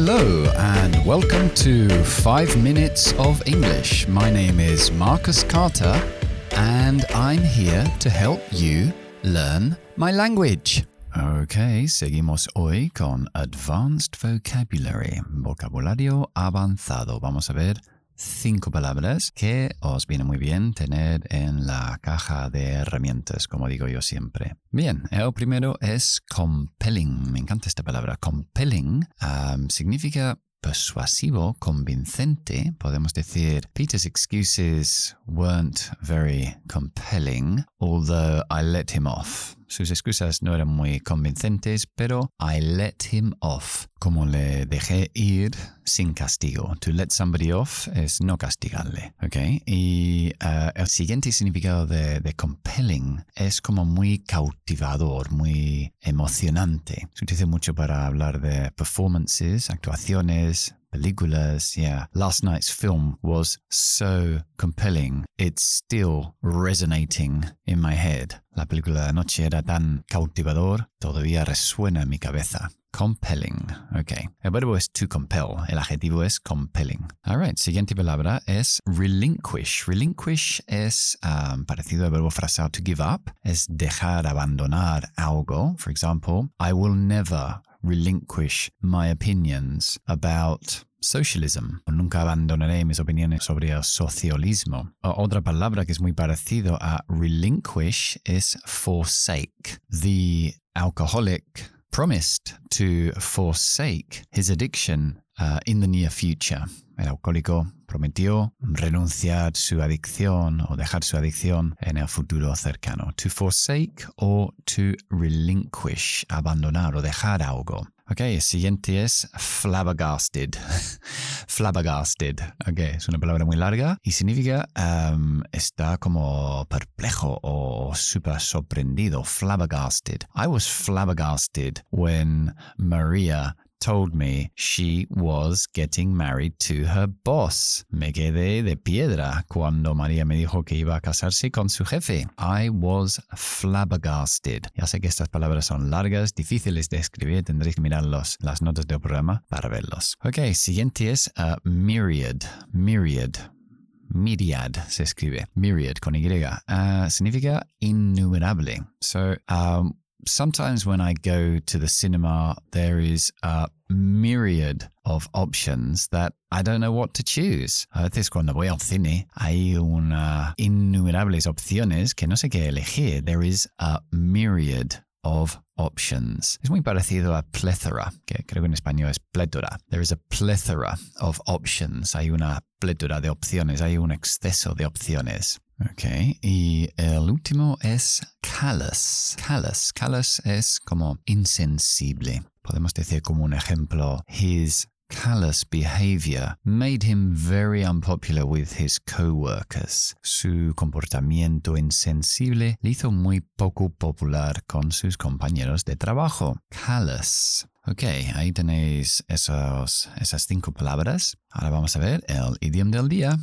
Hello, and welcome to 5 Minutes of English. My name is Marcus Carter, and I'm here to help you learn my language. Ok, seguimos hoy con Advanced Vocabulary, vocabulario avanzado. Vamos a ver cinco palabras que os viene muy bien tener en la caja de herramientas, como digo yo siempre. Bien, el primero es compelling. Me encanta esta palabra. Compelling um, significa persuasivo, convincente. Podemos decir, Peter's excuses weren't very compelling, although I let him off. Sus excusas no eran muy convincentes, pero I let him off, como le dejé ir sin castigo. To let somebody off es no castigarle, ¿ok? Y uh, el siguiente significado de, de, compelling es como muy cautivador, muy emocionante. Se utiliza mucho para hablar de performances, actuaciones, películas. Yeah, last night's film was so compelling. It's still resonating in my head. La película de anoche era tan cautivador, todavía resuena en mi cabeza. Compelling. Ok. El verbo es to compel. El adjetivo es compelling. Alright. Siguiente palabra es relinquish. Relinquish es um, parecido al verbo frasado to give up. Es dejar, abandonar algo. For example, I will never relinquish my opinions about socialism. Nunca abandonaré mis opiniones sobre el socialismo. Otra palabra que es muy parecido a relinquish es forsake. The alcoholic promised to forsake his addiction uh, in the near future. El alcohólico prometió renunciar su adicción o dejar su adicción en el futuro cercano. To forsake or to relinquish, abandonar o dejar algo. Ok, el siguiente es flabbergasted. flabbergasted. Ok, es una palabra muy larga y significa um, está como perplejo o súper sorprendido. Flabbergasted. I was flabbergasted when Maria told me she was getting married to her boss. Me quedé de piedra cuando María me dijo que iba a casarse con su jefe. I was flabbergasted. Ya sé que estas palabras son largas, difíciles de escribir, tendréis que mirar los, las notas del programa para verlos. Ok, siguiente es uh, myriad. Myriad. Myriad se escribe. Myriad con Y. Uh, significa innumerable. So, um, sometimes when I go to the cinema, there is a myriad of options that I don't know what to choose. A veces cuando voy al cine hay una innumerables opciones que no sé qué elegir. There is a myriad of options. Es muy parecido a plethora, que creo que en español es plétora. There is a plethora of options. Hay una plétora de opciones, hay un exceso de opciones. Ok, y el último es callous. Callous. Callous es como insensible. Podemos decir como un ejemplo, his callous behavior made him very unpopular with his co-workers. Su comportamiento insensible le hizo muy poco popular con sus compañeros de trabajo. Callous. Ok, ahí tenéis esos, esas cinco palabras. Ahora vamos a ver el idioma del día.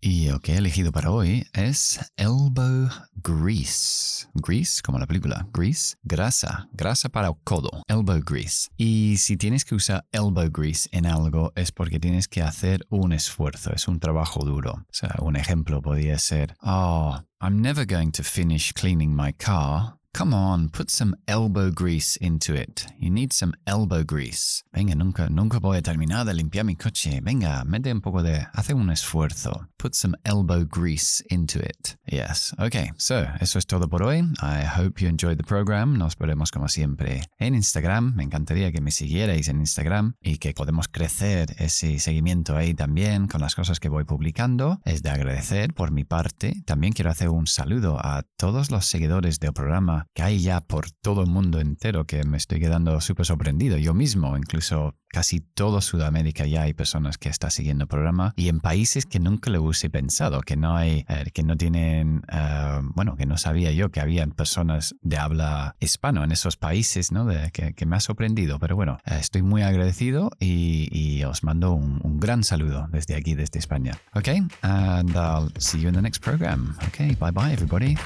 Y el que he elegido para hoy es elbow grease. Grease, como la película. Grease, grasa. Grasa para el codo. Elbow grease. Y si tienes que usar elbow grease en algo es porque tienes que hacer un esfuerzo. Es un trabajo duro. O sea, un ejemplo podría ser, oh, I'm never going to finish cleaning my car Come on, put some elbow grease into it. You need some elbow grease. Venga, nunca, nunca voy a terminar de limpiar mi coche. Venga, mete un poco de, hace un esfuerzo. Put some elbow grease into it. Yes. Okay, so, eso es todo por hoy. I hope you enjoyed the program. Nos veremos como siempre en Instagram. Me encantaría que me siguierais en Instagram y que podemos crecer ese seguimiento ahí también con las cosas que voy publicando. Es de agradecer por mi parte. También quiero hacer un saludo a todos los seguidores del programa que hay ya por todo el mundo entero que me estoy quedando súper sorprendido. Yo mismo, incluso casi todo Sudamérica ya hay personas que están siguiendo el programa y en países que nunca lo hubiese pensado, que no hay, eh, que no tienen, uh, bueno, que no sabía yo que habían personas de habla hispano en esos países, ¿no? De, que, que, me ha sorprendido. Pero bueno, uh, estoy muy agradecido y, y os mando un, un, gran saludo desde aquí, desde España. Ok, and I'll see you in the next program. Ok, bye bye everybody.